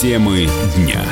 Темы дня.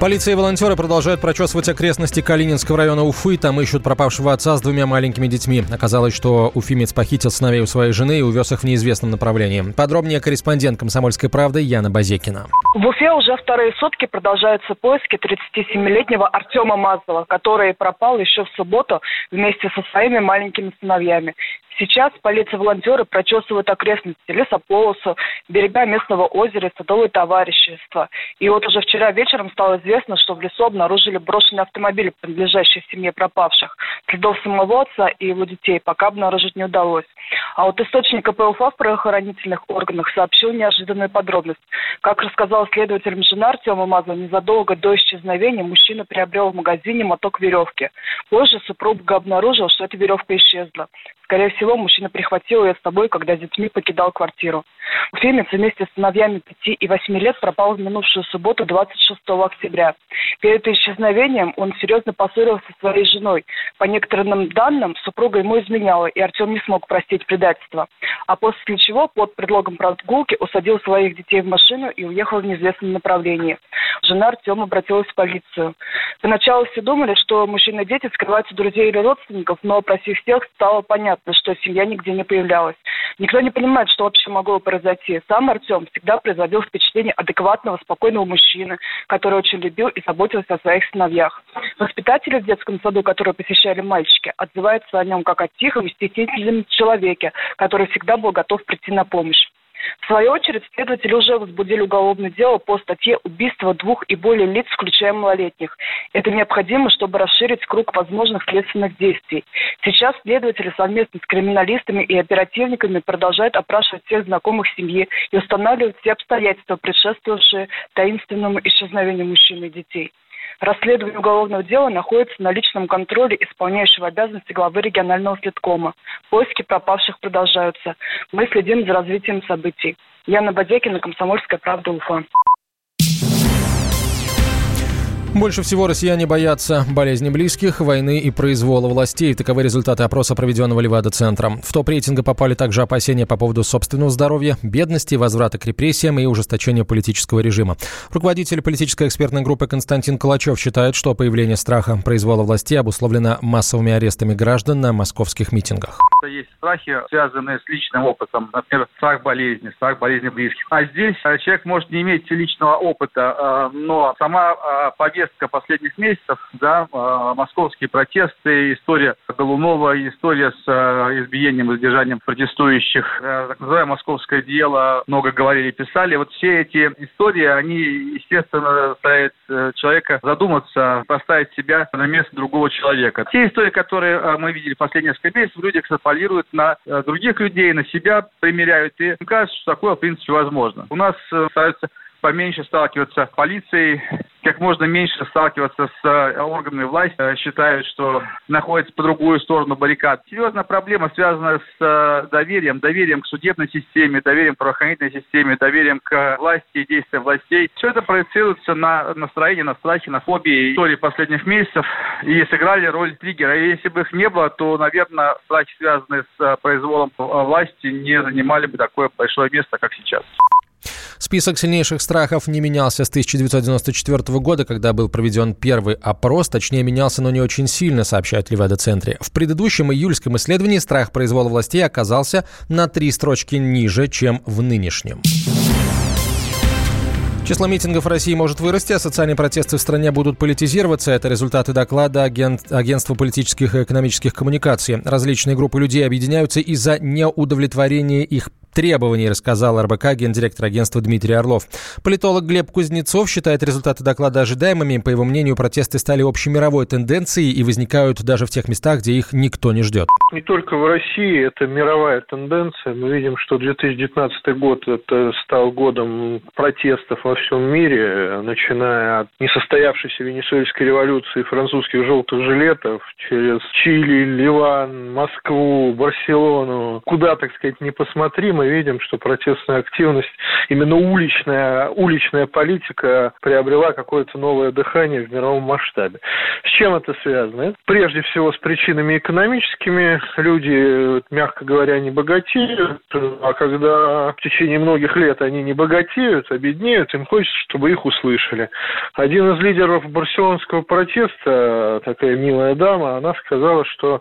Полиция и волонтеры продолжают прочесывать окрестности Калининского района Уфы. Там ищут пропавшего отца с двумя маленькими детьми. Оказалось, что уфимец похитил сыновей у своей жены и увез их в неизвестном направлении. Подробнее корреспондент «Комсомольской правды» Яна Базекина. В Уфе уже вторые сутки продолжаются поиски 37-летнего Артема Мазова, который пропал еще в субботу вместе со своими маленькими сыновьями. Сейчас полиция-волонтеры прочесывают окрестности, лесополосу, берега местного озера и садовое товарищество. И вот уже вчера вечером стало известно, что в лесу обнаружили брошенный автомобиль, принадлежащий семье пропавших. Следов самого отца и его детей пока обнаружить не удалось. А вот источник КПУФА в правоохранительных органах сообщил неожиданную подробность. Как рассказал следователь жена Артема Мазова, незадолго до исчезновения мужчина приобрел в магазине моток веревки. Позже супруга обнаружил, что эта веревка исчезла. Скорее всего, мужчина прихватил ее с собой, когда с детьми покидал квартиру. Уфимец вместе с сыновьями 5 и 8 лет пропал в минувшую субботу 26 октября. Перед исчезновением он серьезно поссорился со своей женой. По некоторым данным, супруга ему изменяла, и Артем не смог простить предательство. А после чего под предлогом прогулки усадил своих детей в машину и уехал в неизвестном направлении. Жена Артема обратилась в полицию. Поначалу все думали, что мужчина и дети скрываются друзей или родственников, но, опросив всех, стало понятно, что семья нигде не появлялась. Никто не понимает, что вообще могло произойти. Сам Артем всегда производил впечатление адекватного, спокойного мужчины, который очень любил и заботился о своих сыновьях. Воспитатели в детском саду, которые посещали мальчики, отзываются о нем как о тихом и стеснительном человеке, который всегда был готов прийти на помощь. В свою очередь, следователи уже возбудили уголовное дело по статье «Убийство двух и более лиц, включая малолетних». Это необходимо, чтобы расширить круг возможных следственных действий. Сейчас следователи совместно с криминалистами и оперативниками продолжают опрашивать всех знакомых семьи и устанавливать все обстоятельства, предшествовавшие таинственному исчезновению мужчин и детей. Расследование уголовного дела находится на личном контроле исполняющего обязанности главы регионального следкома. Поиски пропавших продолжаются. Мы следим за развитием событий. Яна Бадекина, Комсомольская правда, Уфа. Больше всего россияне боятся болезни близких, войны и произвола властей. Таковы результаты опроса, проведенного Левада-центром. В топ-рейтинга попали также опасения по поводу собственного здоровья, бедности, возврата к репрессиям и ужесточения политического режима. Руководитель политической экспертной группы Константин Калачев считает, что появление страха произвола властей обусловлено массовыми арестами граждан на московских митингах. Есть страхи, связанные с личным опытом, например, страх болезни, страх болезни близких. А здесь э, человек может не иметь личного опыта, э, но сама э, повестка последних месяцев, да, э, московские протесты, история Голунова, история с э, избиением задержанием протестующих, э, так называемое московское дело, много говорили, писали. Вот все эти истории, они, естественно, ставят человека задуматься, поставить себя на место другого человека. Те истории, которые мы видели последние несколько месяцев, люди экстраполируют на других людей, на себя примеряют, и кажется, что такое, в принципе, возможно. У нас стараются поменьше сталкиваться с полицией, как можно меньше сталкиваться с э, органами власти, э, считают, что находятся по другую сторону баррикад. Серьезная проблема связана с э, доверием, доверием к судебной системе, доверием к правоохранительной системе, доверием к власти и действиям властей. Все это проецируется на настроение, на страхе, на фобии истории последних месяцев и сыграли роль триггера. И если бы их не было, то, наверное, страхи, связанные с произволом власти, не занимали бы такое большое место, как сейчас. Список сильнейших страхов не менялся с 1994 года, когда был проведен первый опрос, точнее менялся, но не очень сильно, сообщают Левада-центре. В предыдущем июльском исследовании страх произвола властей оказался на три строчки ниже, чем в нынешнем. Число митингов в России может вырасти, а социальные протесты в стране будут политизироваться. Это результаты доклада агент, Агентства политических и экономических коммуникаций. Различные группы людей объединяются из-за неудовлетворения их требований, рассказал РБК гендиректор агентства Дмитрий Орлов. Политолог Глеб Кузнецов считает результаты доклада ожидаемыми. По его мнению, протесты стали общемировой тенденцией и возникают даже в тех местах, где их никто не ждет. Не только в России, это мировая тенденция. Мы видим, что 2019 год это стал годом протестов во всем мире, начиная от несостоявшейся венесуэльской революции французских желтых жилетов через Чили, Ливан, Москву, Барселону. Куда, так сказать, не посмотри, мы видим, что протестная активность, именно уличная, уличная политика приобрела какое-то новое дыхание в мировом масштабе. С чем это связано? Прежде всего с причинами экономическими. Люди, мягко говоря, не богатеют, а когда в течение многих лет они не богатеют, а беднеют, им хочется, чтобы их услышали. Один из лидеров барселонского протеста, такая милая дама, она сказала, что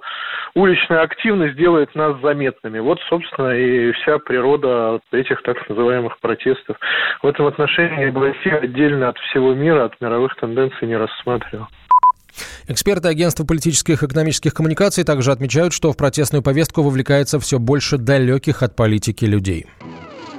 уличная активность делает нас заметными. Вот, собственно, и вся природа этих так называемых протестов. В этом отношении Россия отдельно от всего мира, от мировых тенденций не рассматривала. Эксперты Агентства политических и экономических коммуникаций также отмечают, что в протестную повестку вовлекается все больше далеких от политики людей.